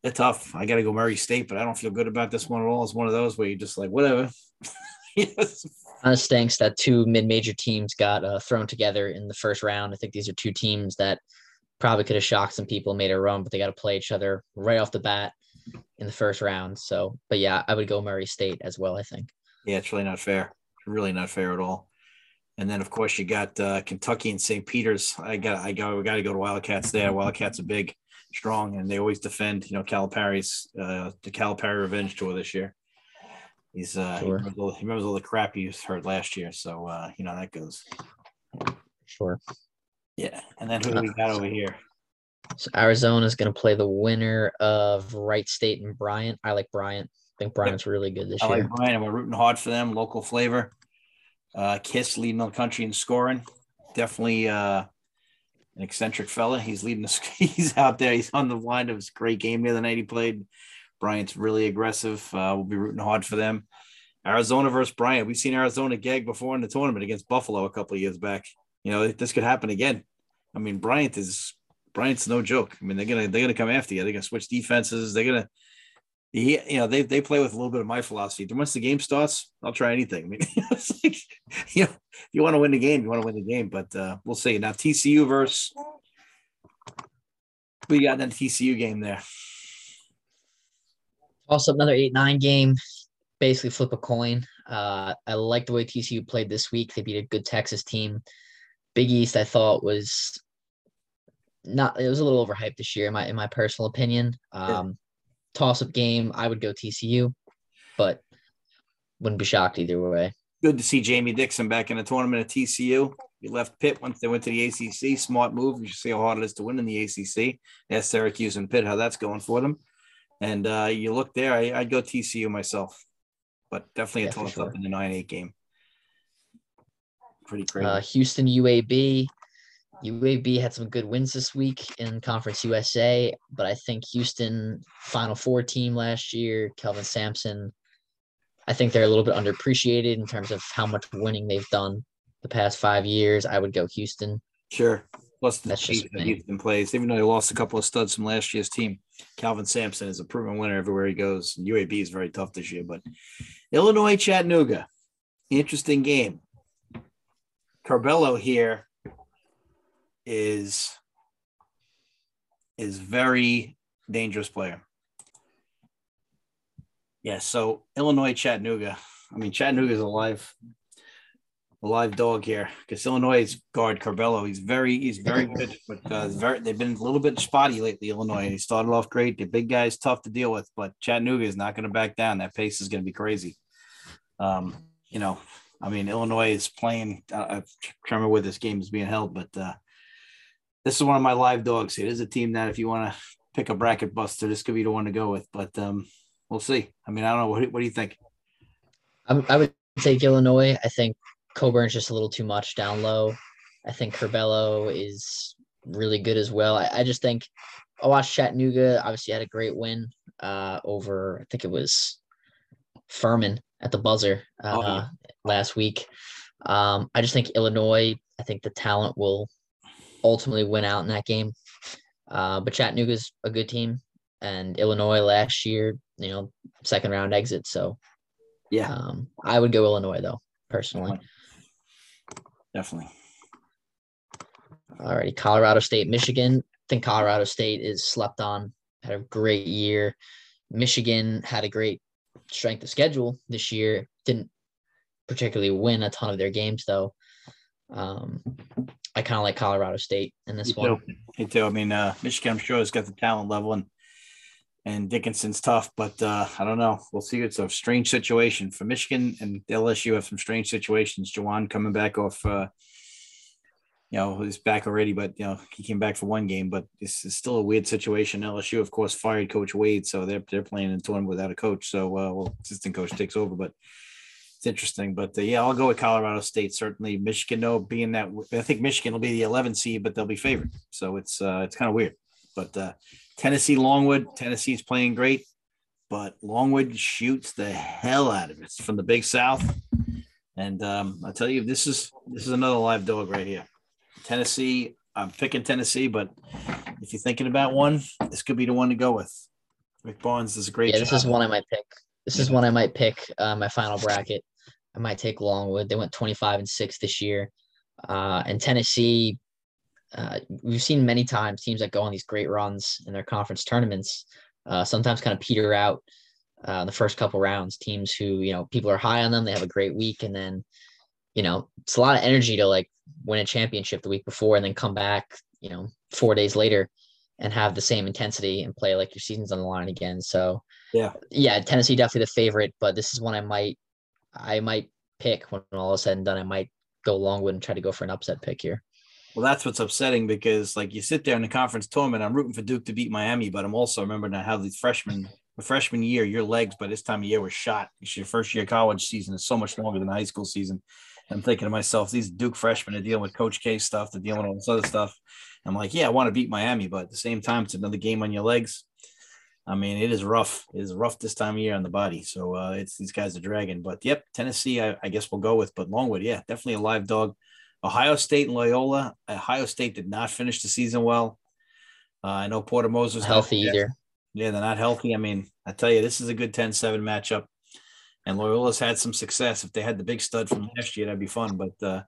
it's tough. I got to go Murray State, but I don't feel good about this one at all. It's one of those where you just like, whatever. Kind of stinks that two mid-major teams got uh, thrown together in the first round. I think these are two teams that probably could have shocked some people, made a run, but they got to play each other right off the bat in the first round. So, but yeah, I would go Murray State as well. I think. Yeah, it's really not fair. Really not fair at all. And then of course you got uh, Kentucky and St. Peter's. I got I got we got to go to Wildcats there. Wildcats are big, strong, and they always defend. You know Calipari's uh, the Calipari Revenge Tour this year. He's uh, sure. he, remembers all, he, remembers all, the crap he heard last year. So uh, you know that goes. Sure. Yeah, and then who do we got over here? So Arizona is going to play the winner of Wright State and Bryant. I like Bryant. I think Bryant's really good this I year. I like Bryant, and we're rooting hard for them. Local flavor. Uh, Kiss leading the country in scoring. Definitely uh, an eccentric fella. He's leading the. He's out there. He's on the line. It was a great game the other night he played. Bryant's really aggressive. Uh, we'll be rooting hard for them. Arizona versus Bryant. We've seen Arizona gag before in the tournament against Buffalo a couple of years back. You know, this could happen again. I mean, Bryant is Bryant's no joke. I mean, they're gonna they're gonna come after you. They're gonna switch defenses. They're gonna he, you know, they they play with a little bit of my philosophy. Once the game starts, I'll try anything. I mean, it's like, you know, if you want to win the game, you want to win the game. But uh, we'll see. Now TCU versus we got that TCU game there. Also, another eight nine game. Basically, flip a coin. Uh, I like the way TCU played this week. They beat a good Texas team. Big East, I thought was not. It was a little overhyped this year, in my in my personal opinion. Um, toss up game, I would go TCU, but wouldn't be shocked either way. Good to see Jamie Dixon back in the tournament at TCU. He left Pitt once they went to the ACC. Smart move. You should see how hard it is to win in the ACC. Ask Syracuse and Pitt how that's going for them. And uh, you look there, I, would go TCU myself, but definitely a yeah, toss sure. up in the 9 8 game. Pretty crazy. Uh, Houston UAB. UAB had some good wins this week in Conference USA, but I think Houston Final Four team last year, Kelvin Sampson, I think they're a little bit underappreciated in terms of how much winning they've done the past five years. I would go Houston. Sure. Plus the That's just Houston plays, even though they lost a couple of studs from last year's team. Kelvin Sampson is a proven winner everywhere he goes. UAB is very tough this year, but Illinois Chattanooga, interesting game. Curbelo here is is very dangerous player. Yeah, so Illinois Chattanooga. I mean, Chattanooga is a live, a live dog here because Illinois' guard Curbelo. He's very, he's very good, but uh, very, they've been a little bit spotty lately. Illinois. He started off great. The big guy's tough to deal with, but Chattanooga is not going to back down. That pace is going to be crazy. Um, you know, I mean, Illinois is playing. Uh, I can't remember where this game is being held, but uh, this is one of my live dogs It is a team that if you want to pick a bracket buster, this could be the one to go with. But um, we'll see. I mean, I don't know. What, what do you think? I, I would take Illinois. I think Cockburn's just a little too much down low. I think Curbelo is really good as well. I, I just think I watched Chattanooga. Obviously, had a great win uh, over. I think it was Furman at the buzzer uh, oh, yeah. last week. Um, I just think Illinois. I think the talent will ultimately win out in that game. Uh, but Chattanooga's a good team, and Illinois last year, you know, second round exit. So, yeah, um, I would go Illinois though, personally. Definitely. All righty, Colorado State, Michigan. I think Colorado State is slept on. Had a great year. Michigan had a great strength of schedule this year. Didn't particularly win a ton of their games though. Um, I kind of like Colorado State in this Me one. Too. Me too. I mean, uh, Michigan, I'm sure has got the talent level, and and Dickinson's tough, but uh, I don't know. We'll see. It's a strange situation for Michigan and LSU have some strange situations. Juwan coming back off, uh, you know, he's back already, but you know he came back for one game, but this is still a weird situation. LSU, of course, fired Coach Wade, so they're they're playing in a tournament without a coach. So, uh, well, assistant coach takes over, but it's interesting. But uh, yeah, I'll go with Colorado State. Certainly, Michigan, No, being that I think Michigan will be the 11 seed, but they'll be favored. So it's uh, it's kind of weird. But uh, Tennessee, Longwood, Tennessee's playing great, but Longwood shoots the hell out of it it's from the Big South. And um, I tell you, this is this is another live dog right here. Tennessee. I'm picking Tennessee, but if you're thinking about one, this could be the one to go with. Rick Barnes does a great. Yeah, this is one I might pick. This is one I might pick. Uh, my final bracket. I might take Longwood. They went 25 and six this year. Uh, and Tennessee, uh, we've seen many times teams that go on these great runs in their conference tournaments uh, sometimes kind of peter out uh, the first couple rounds. Teams who, you know, people are high on them, they have a great week, and then, you know, it's a lot of energy to like win a championship the week before and then come back, you know, four days later and have the same intensity and play like your season's on the line again. So, yeah, yeah, Tennessee definitely the favorite, but this is one I might I might pick when all is said and done. I might go Longwood and try to go for an upset pick here. Well, that's what's upsetting because, like, you sit there in the conference tournament. I'm rooting for Duke to beat Miami, but I'm also remembering how these freshmen, the freshman year, your legs by this time of year were shot. It's your first year college season is so much longer than high school season. I'm thinking to myself, these Duke freshmen are dealing with Coach K stuff, they're dealing with all this other stuff. I'm like, yeah, I want to beat Miami, but at the same time, it's another game on your legs. I mean, it is rough. It is rough this time of year on the body. So uh, it's these guys are dragging. But yep, Tennessee, I, I guess we'll go with. But Longwood, yeah, definitely a live dog. Ohio State and Loyola. Ohio State did not finish the season well. Uh, I know Porter Moser's healthy either. Yeah, they're not healthy. I mean, I tell you, this is a good 10-7 matchup. And Loyola's had some success. If they had the big stud from last year, that'd be fun. But uh,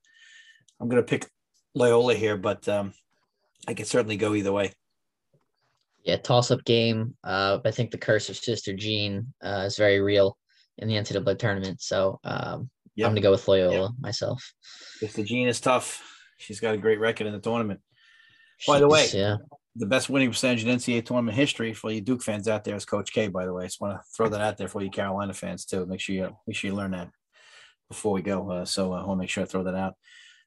I'm going to pick Loyola here, but um, I could certainly go either way. Yeah, toss up game. Uh, I think the curse of Sister Jean uh, is very real in the NCAA tournament. So um, yep. I'm going to go with Loyola yep. myself. Sister Jean is tough. She's got a great record in the tournament. By the way, yeah. the best winning percentage in NCAA tournament history for you Duke fans out there is Coach K. By the way, I just want to throw that out there for you Carolina fans too. Make sure you make sure you learn that before we go. Uh, so uh, I want to make sure I throw that out.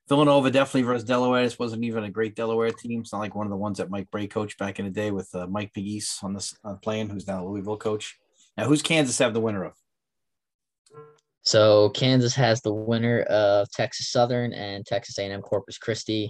Villanova definitely versus Delaware. This wasn't even a great Delaware team. It's not like one of the ones that Mike Brey coached back in the day with uh, Mike Pegues on this uh, playing, who's now Louisville coach. Now, who's Kansas have the winner of? So Kansas has the winner of Texas Southern and Texas A&M Corpus Christi.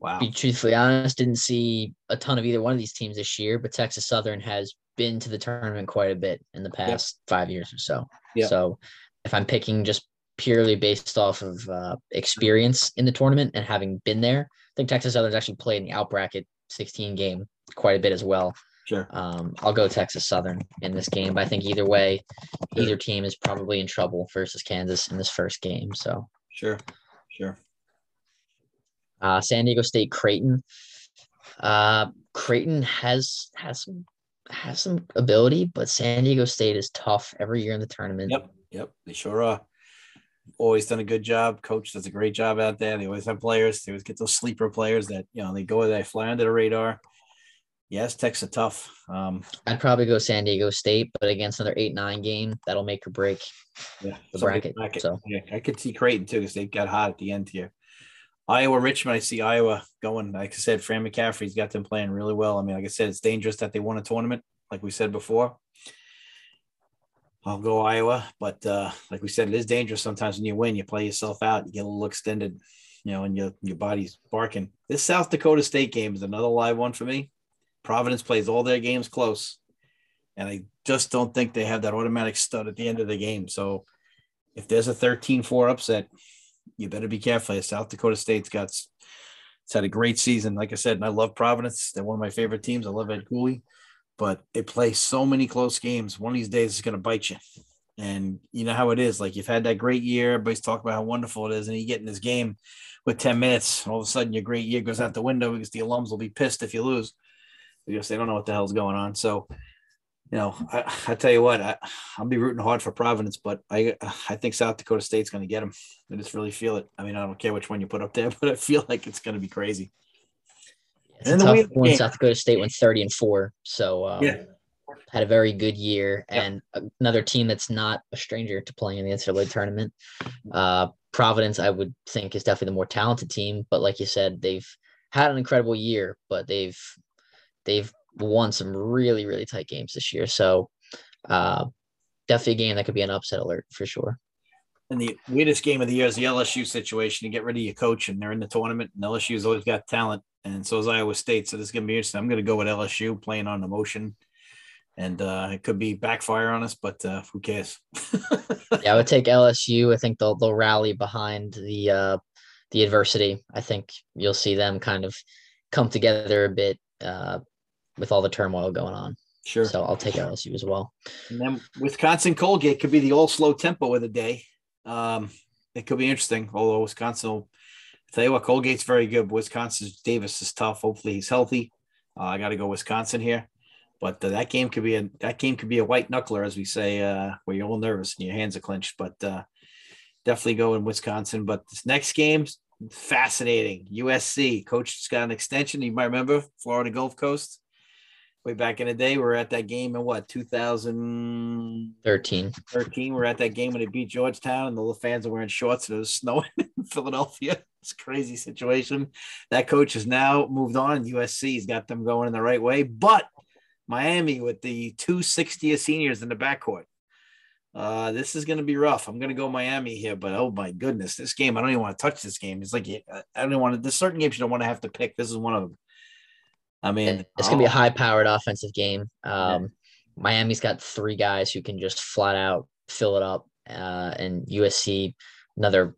Wow. Be truthfully honest, didn't see a ton of either one of these teams this year, but Texas Southern has been to the tournament quite a bit in the past yep. five years or so. Yep. So if I'm picking just purely based off of uh, experience in the tournament and having been there. I think Texas Southern's actually played in the out bracket 16 game quite a bit as well. Sure. Um, I'll go Texas Southern in this game, but I think either way, sure. either team is probably in trouble versus Kansas in this first game. So sure, sure. Uh, San Diego State Creighton. Uh, Creighton has has some has some ability, but San Diego State is tough every year in the tournament. Yep, yep, they sure are always done a good job. Coach does a great job out there. They always have players. They always get those sleeper players that you know they go they fly under the radar. Yes, Tech's a tough. Um, I'd probably go San Diego State, but against another eight nine game, that'll make or break yeah, the bracket. bracket. So yeah, I could see Creighton too because they got hot at the end here. Iowa Richmond, I see Iowa going. Like I said, Fran McCaffery's got them playing really well. I mean, like I said, it's dangerous that they won a tournament, like we said before. I'll go Iowa, but uh, like we said, it is dangerous sometimes when you win. You play yourself out, you get a little extended, you know, and your your body's barking. This South Dakota State game is another live one for me. Providence plays all their games close, and I just don't think they have that automatic stud at the end of the game. So if there's a 13-4 upset, you better be careful. South Dakota State's got it's had a great season. Like I said, and I love Providence. They're one of my favorite teams. I love Ed Cooley but they play so many close games. One of these days it's going to bite you. And you know how it is. Like you've had that great year. Everybody's talking about how wonderful it is. And you get in this game with 10 minutes. all of a sudden your great year goes out the window because the alums will be pissed if you lose because they don't know what the hell's going on. So, you know, I, I tell you what, I, I'll be rooting hard for Providence, but I I think South Dakota State's going to get them. I just really feel it. I mean, I don't care which one you put up there, but I feel like it's going to be crazy. It's and a tough one. South Dakota State went 30 and four. So um, yeah. had a very good year. And another team that's not a stranger to playing in the NCAA tournament. Uh, Providence, I would think, is definitely the more talented team. But like you said, they've had an incredible year, but they've they've won some really, really tight games this year. So uh, definitely a game that could be an upset alert for sure. And the weirdest game of the year is the LSU situation. You get rid of your coach, and they're in the tournament. And LSU's always got talent and so is Iowa State. So this is going to be interesting. I'm going to go with LSU playing on emotion, and uh, it could be backfire on us, but uh, who cares? yeah, I would take LSU. I think they'll they'll rally behind the uh, the adversity. I think you'll see them kind of come together a bit uh, with all the turmoil going on. Sure. So I'll take LSU as well. And then Wisconsin Colgate could be the all slow tempo of the day. Um, it could be interesting, although Wisconsin will tell you what, Colgate's very good. Wisconsin's Davis is tough. Hopefully he's healthy. Uh, I got to go Wisconsin here, but uh, that game could be a that game could be a white knuckler, as we say, uh, where you're all nervous and your hands are clenched. But uh, definitely go in Wisconsin. But this next game, fascinating. USC coach has got an extension. You might remember Florida Gulf Coast way back in the day. We are at that game in what 2013. 13. We're at that game when they beat Georgetown, and the fans are wearing shorts and it was snowing in Philadelphia. It's a crazy situation. That coach has now moved on. USC has got them going in the right way, but Miami with the two 60th seniors in the backcourt. Uh, this is going to be rough. I'm going to go Miami here, but oh my goodness, this game, I don't even want to touch this game. It's like, I don't want to, there's certain games you don't want to have to pick. This is one of them. I mean, it's gonna be a high-powered offensive game. Um, yeah. Miami's got three guys who can just flat out fill it up, uh, and USC another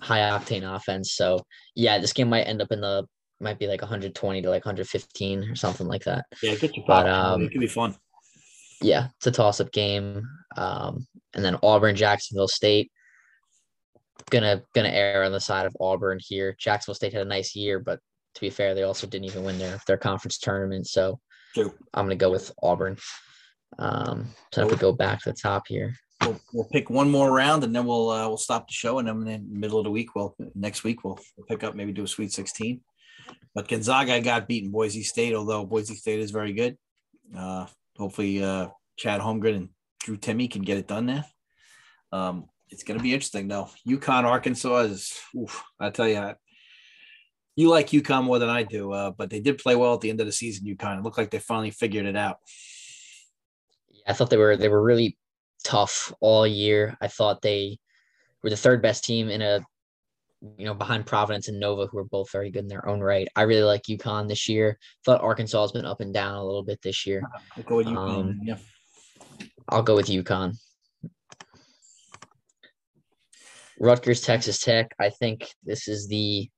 high octane offense. So yeah, this game might end up in the might be like 120 to like 115 or something like that. Yeah, get your but um, it could be fun. Yeah, it's a toss-up game. Um, and then Auburn, Jacksonville State. Gonna gonna err on the side of Auburn here. Jacksonville State had a nice year, but to be fair, they also didn't even win their their conference tournament. So True. I'm gonna go with Auburn. Um, so if we go back to the top here. We'll, we'll pick one more round and then we'll uh, we'll stop the show and then in the middle of the week we'll next week we'll, we'll pick up maybe do a Sweet 16. But Gonzaga got beaten Boise State, although Boise State is very good. Uh, hopefully, uh, Chet Holmgren and Drew Timme can get it done there. Um, it's going to be interesting, though. UConn, Arkansas is, oof, I tell you, you like UConn more than I do, uh, but they did play well at the end of the season. UConn it looked like they finally figured it out. Yeah, I thought they were they were really tough all year. I thought they were the third best team in a you know behind Providence and Nova, who are both very good in their own right. I really like UConn this year. Thought Arkansas has been up and down a little bit this year. I'll go with UConn. Um, yeah. I'll go with UConn. Rutgers, Texas Tech. I think this is the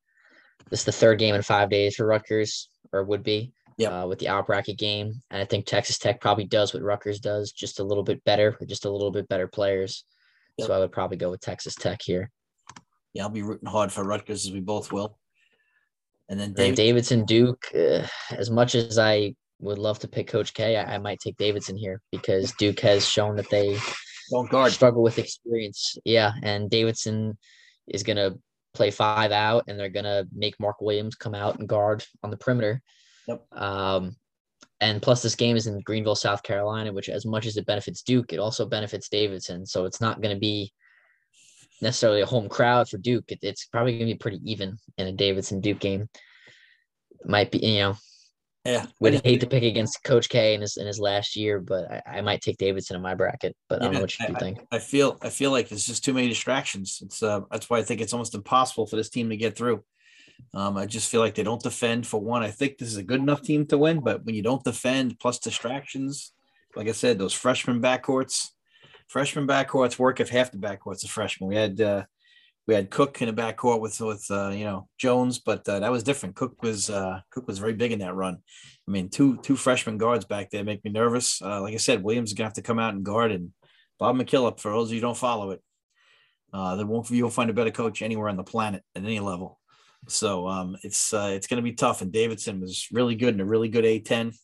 this is the third game in five days for Rutgers, or would be. Yeah. Uh, with the out bracket game, and I think Texas Tech probably does what Rutgers does, just a little bit better, with just a little bit better players. Yep. So I would probably go with Texas Tech here. Yeah, I'll be rooting hard for Rutgers as we both will. And then David- Davidson Duke. Uh, as much as I would love to pick Coach K, I, I might take Davidson here because Duke has shown that they don't guard struggle with experience. Yeah, and Davidson is gonna play five out, and they're gonna make Mark Williams come out and guard on the perimeter. Yep. Um, and plus, this game is in Greenville, South Carolina, which, as much as it benefits Duke, it also benefits Davidson. So it's not going to be necessarily a home crowd for Duke. It, it's probably going to be pretty even in a Davidson Duke game. Might be, you know, yeah. Would hate to pick against Coach K in his in his last year, but I, I might take Davidson in my bracket. But I don't know what you I, think. I feel I feel like there's just too many distractions. It's uh that's why I think it's almost impossible for this team to get through. Um, I just feel like they don't defend for one. I think this is a good enough team to win, but when you don't defend plus distractions, like I said, those freshman backcourts, freshman backcourts work if half the backcourts are freshmen. We had uh, we had Cook in the backcourt with with uh, you know Jones, but uh, that was different. Cook was uh, Cook was very big in that run. I mean, two two freshman guards back there make me nervous. Uh, like I said, Williams is gonna have to come out and guard, and Bob McKillop. For those of you who don't follow it, uh, won't you'll find a better coach anywhere on the planet at any level. So um, it's uh, it's gonna be tough. And Davidson was really good and a really good A10.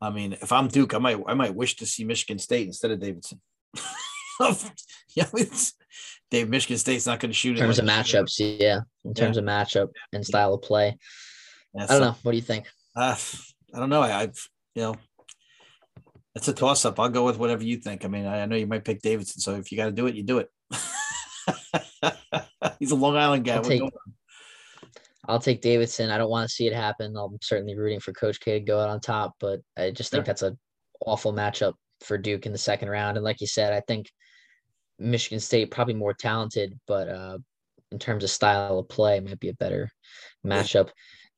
I mean, if I'm Duke, I might I might wish to see Michigan State instead of Davidson. yeah, it's Dave Michigan State's not going to shoot in terms of matchups. Yeah, in terms yeah. of matchup and style of play. Yeah, I don't so, know. What do you think? Uh, I don't know. I, I've you know, it's a toss up. I'll go with whatever you think. I mean, I, I know you might pick Davidson, so if you got to do it, you do it. He's a Long Island guy. I'll take, I'll take, Davidson. I don't want to see it happen. I'm certainly rooting for Coach K to go out on top, but I just think that's a awful matchup for Duke in the second round. And like you said, I think Michigan State probably more talented, but uh, in terms of style of play, might be a better matchup.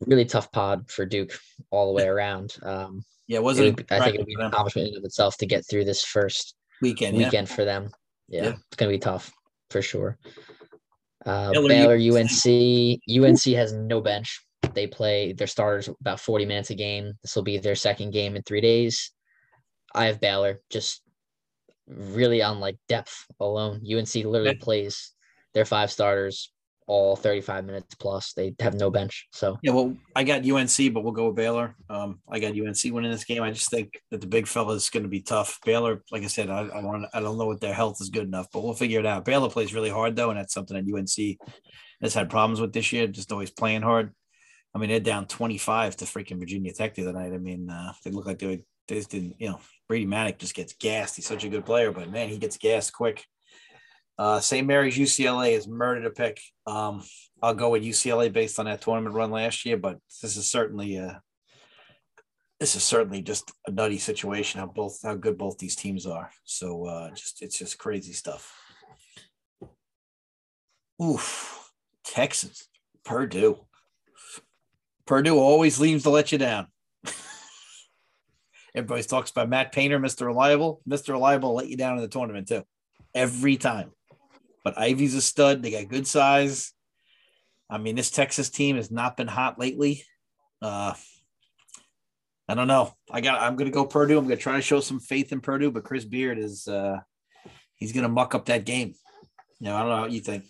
Really tough pod for Duke all the way around. Um, yeah, wasn't it? I think it would be an accomplishment in of itself to get through this first weekend weekend yeah. for them. Yeah, yeah, it's gonna be tough for sure. Uh, Baylor, UNC. UNC has no bench. They play their starters about 40 minutes a game. This will be their second game in three days. I have Baylor just really on like depth alone. UNC literally yeah. plays their five starters all 35 minutes plus. They have no bench. So yeah, well, I got UNC, but we'll go with Baylor. Um, I got UNC winning this game. I just think that the big fella is going to be tough. Baylor, like I said, I, I want I don't know what their health is good enough, but we'll figure it out. Baylor plays really hard though, and that's something that UNC has had problems with this year. Just always playing hard. I mean, they're down 25 to freaking Virginia Tech the other night. I mean, uh, they look like they, they just didn't, you know, Brady Manek just gets gassed. He's such a good player, but man, he gets gassed quick. Uh, St. Mary's UCLA is murder to pick. Um, I'll go with UCLA based on that tournament run last year, but this is certainly a this is certainly just a nutty situation how both how good both these teams are. So uh, just it's just crazy stuff. Oof, Texas, Purdue. Purdue always leaves to let you down. Everybody talks about Matt Painter, Mr. Reliable. Mr. Reliable let you down in the tournament too, every time. But Ivey's a stud. They got good size. I mean, this Texas team has not been hot lately. Uh, I don't know. I got. I'm going to go Purdue. I'm going to try to show some faith in Purdue, but Chris Beard is. Uh, he's going to muck up that game. You know, I don't know what you think.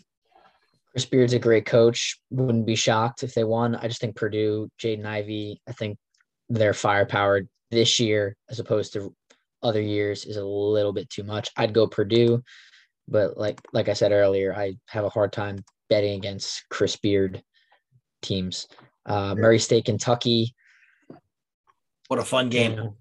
Chris Beard's a great coach. Wouldn't be shocked if they won. I just think Purdue, Jaden Ivey, I think their firepower this year as opposed to other years is a little bit too much. I'd go Purdue, but like like I said earlier, I have a hard time betting against Chris Beard teams. Uh, Murray State, Kentucky. What a fun game!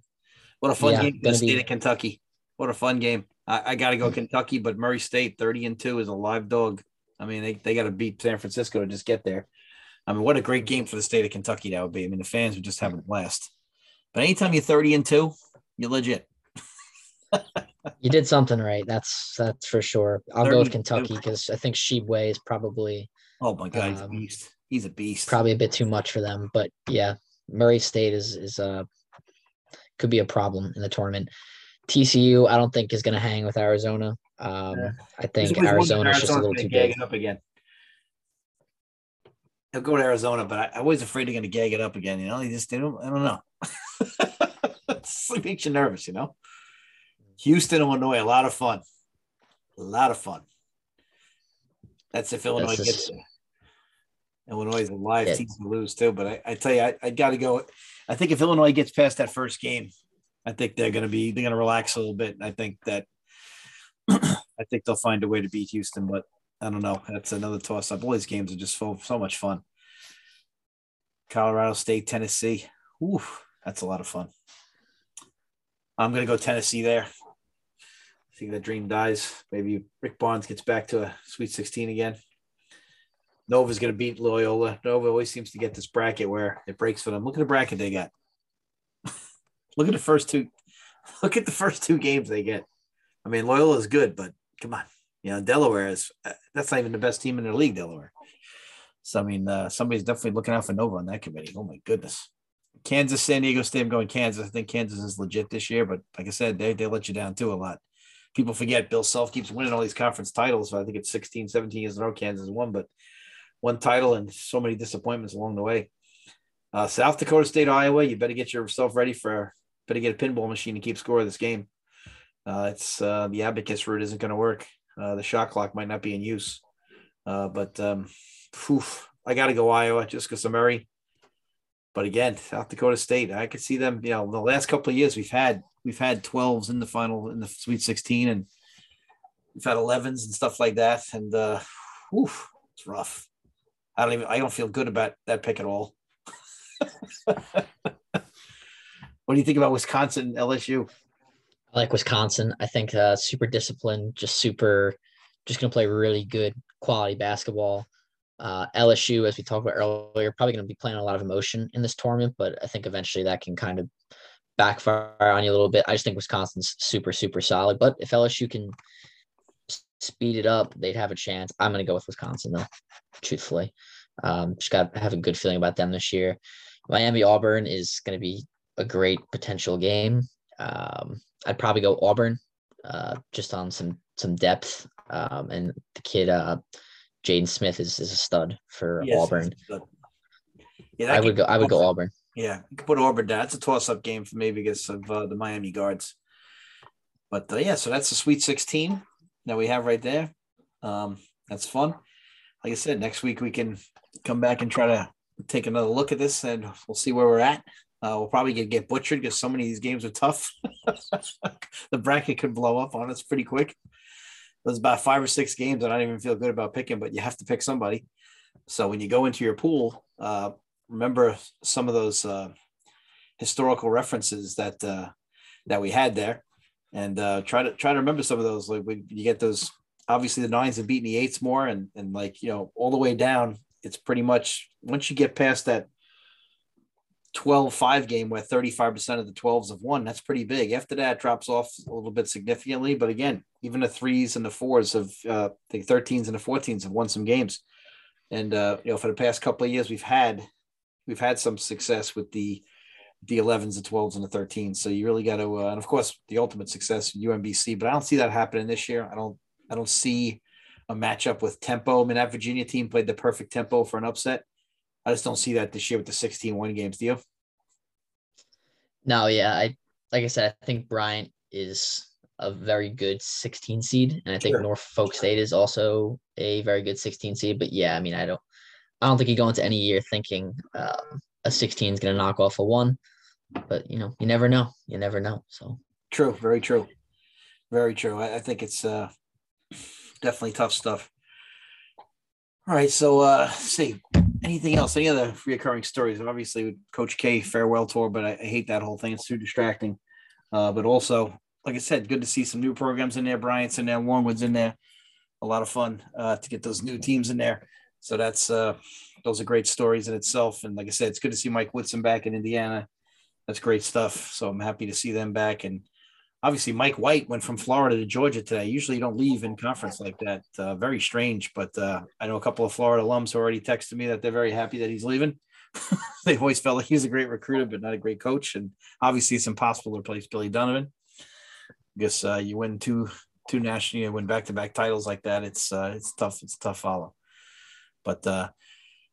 What a fun yeah, game the state be... of Kentucky. What a fun game! I, I got to go Kentucky, but Murray State, thirty and two, is a live dog. I mean, they, they got to beat San Francisco to just get there. I mean, what a great game for the state of Kentucky that would be. I mean, the fans would just have a blast. But anytime you're 30 and two, you're legit. you did something right. That's that's for sure. I'll go with Kentucky because I think Tshiebwe is probably. Oh my god, he's a um, beast. He's a beast. Probably a bit too much for them, but yeah, Murray State is is uh could be a problem in the tournament. TCU, I don't think is going to hang with Arizona. Um. I think Arizona is just a little too big. up again. He'll go to Arizona, but I, I was afraid they're going to gag it up again. You know, he just didn't. I don't know. it makes you nervous, you know. Houston, Illinois, a lot of fun. A lot of fun. That's if Illinois That's gets there. Illinois is a live yeah. team to lose too. But I, I tell you, I, I got to go. I think if Illinois gets past that first game, I think they're going to be they're going to relax a little bit. I think that I think they'll find a way to beat Houston, but I don't know. That's another toss up. All these games are just so so much fun. Colorado State, Tennessee. Ooh, that's a lot of fun. I'm going to go Tennessee there. I think that dream dies. Maybe Rick Barnes gets back to a Sweet 16 again. Nova's going to beat Loyola. Nova always seems to get this bracket where it breaks for them. Look at the bracket they got. look at the first two. Look at the first two games they get. I mean, Loyola is good, but come on, you know Delaware is that's not even the best team in the league. Delaware. So I mean, uh, somebody's definitely looking out for Nova on that committee. Oh my goodness. Kansas, San Diego State. I'm going Kansas. I think Kansas is legit this year, but like I said, they they let you down too a lot. People forget Bill Self keeps winning all these conference titles. So I think it's 16, 17 years in a row. Kansas won, but one title and so many disappointments along the way. Uh, South Dakota State, Iowa. You better get yourself ready for. Better get a pinball machine to keep score of this game. Uh, it's uh, the abacus route isn't going to work. Uh, the shot clock might not be in use, uh, but um, whew, I got to go Iowa just because of Murray. But again, South Dakota State, I could see them. You know, the last couple of years we've had we've had 12s in the final in the Sweet 16, and we've had 11s and stuff like that. And uh, whew, it's rough. I don't even I don't feel good about that pick at all. what do you think about Wisconsin LSU? I like Wisconsin. I think uh, super disciplined, just super, just going to play really good quality basketball. Uh, LSU, as we talked about earlier, probably going to be playing a lot of emotion in this tournament, but I think eventually that can kind of backfire on you a little bit. I just think Wisconsin's super, super solid. But if LSU can speed it up, they'd have a chance. I'm going to go with Wisconsin, though, truthfully. Um, just got to have a good feeling about them this year. Miami Auburn is going to be a great potential game. Um, I'd probably go Auburn, uh, just on some some depth. Um, and the kid, uh, Jaden Smith, is is a stud for yes, Auburn. Yeah, I would go. I would go Auburn. Yeah, you can put Auburn down. It's a toss-up game for me because of uh, the Miami guards. But uh, yeah, so that's the Sweet 16 that we have right there. Um, that's fun. Like I said, next week we can come back and try to take another look at this, and we'll see where we're at. Uh, we'll probably get, get butchered because so many of these games are tough. the bracket could blow up on us pretty quick. There's about five or six games that I don't even feel good about picking, but you have to pick somebody. So when you go into your pool, uh, remember some of those uh, historical references that uh, that we had there, and uh, try to try to remember some of those. Like when you get those, obviously the nines have beaten the eights more, and and like you know all the way down, it's pretty much once you get past that 12-5 game where 35% of the 12s have won, that's pretty big. After that, drops off a little bit significantly. But again, even the threes and the fours of uh, the 13s and the 14s have won some games. And uh, you know, for the past couple of years, we've had we've had some success with the the 11s, the 12s, and the 13s. So you really got to, uh, and of course, the ultimate success UMBC. But I don't see that happening this year. I don't. I don't see a matchup with tempo. I mean, that Virginia team played the perfect tempo for an upset. I just don't see that this year with the 16 win games. Do you? No, yeah. I like I said, I think Bryant is a very good 16 seed, and I think sure. Norfolk State is also a very good 16 seed. But yeah, I mean, I don't, I don't think you go into any year thinking um, a 16 is going to knock off a one. But you know, you never know. You never know. So true, very true, very true. I, I think it's uh, definitely tough stuff. All right, so uh, see anything else? Any other reoccurring stories? Obviously, Coach K farewell tour, but I, I hate that whole thing. It's too distracting. Uh, but also, like I said, good to see some new programs in there. Bryant's in there, Warrenwood's in there. A lot of fun uh, to get those new teams in there. So that's uh, those are great stories in itself. And like I said, it's good to see Mike Woodson back in Indiana. That's great stuff. So I'm happy to see them back. And obviously, Mike White went from Florida to Georgia today. Usually, you don't leave in conference like that. Uh, very strange. But uh, I know a couple of Florida alums already texted me that they're very happy that he's leaving. they always felt like he's a great recruiter, but not a great coach. And obviously, it's impossible to replace Billy Donovan. I guess uh, you win two two national, you win back to back titles like that. It's uh, it's tough. It's tough follow. But uh,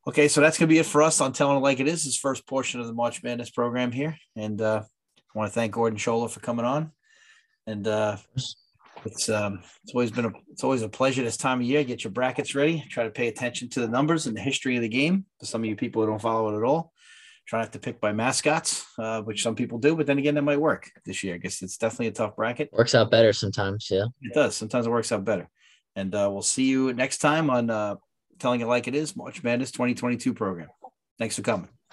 okay, so that's gonna be it for us on telling it like it is. This first portion of the March Madness program here, and uh, I want to thank Gordon Scholler for coming on. And uh, it's um, it's always been a it's always a pleasure this time of year. Get your brackets ready. Try to pay attention to the numbers and the history of the game. For some of you people who don't follow it at all, try not to pick by mascots, uh, which some people do. But then again, that might work this year. I guess it's definitely a tough bracket. Works out better sometimes. Yeah, it does. Sometimes it works out better. And uh, we'll see you next time on uh, telling it like it is March Madness 2022 program. Thanks for coming.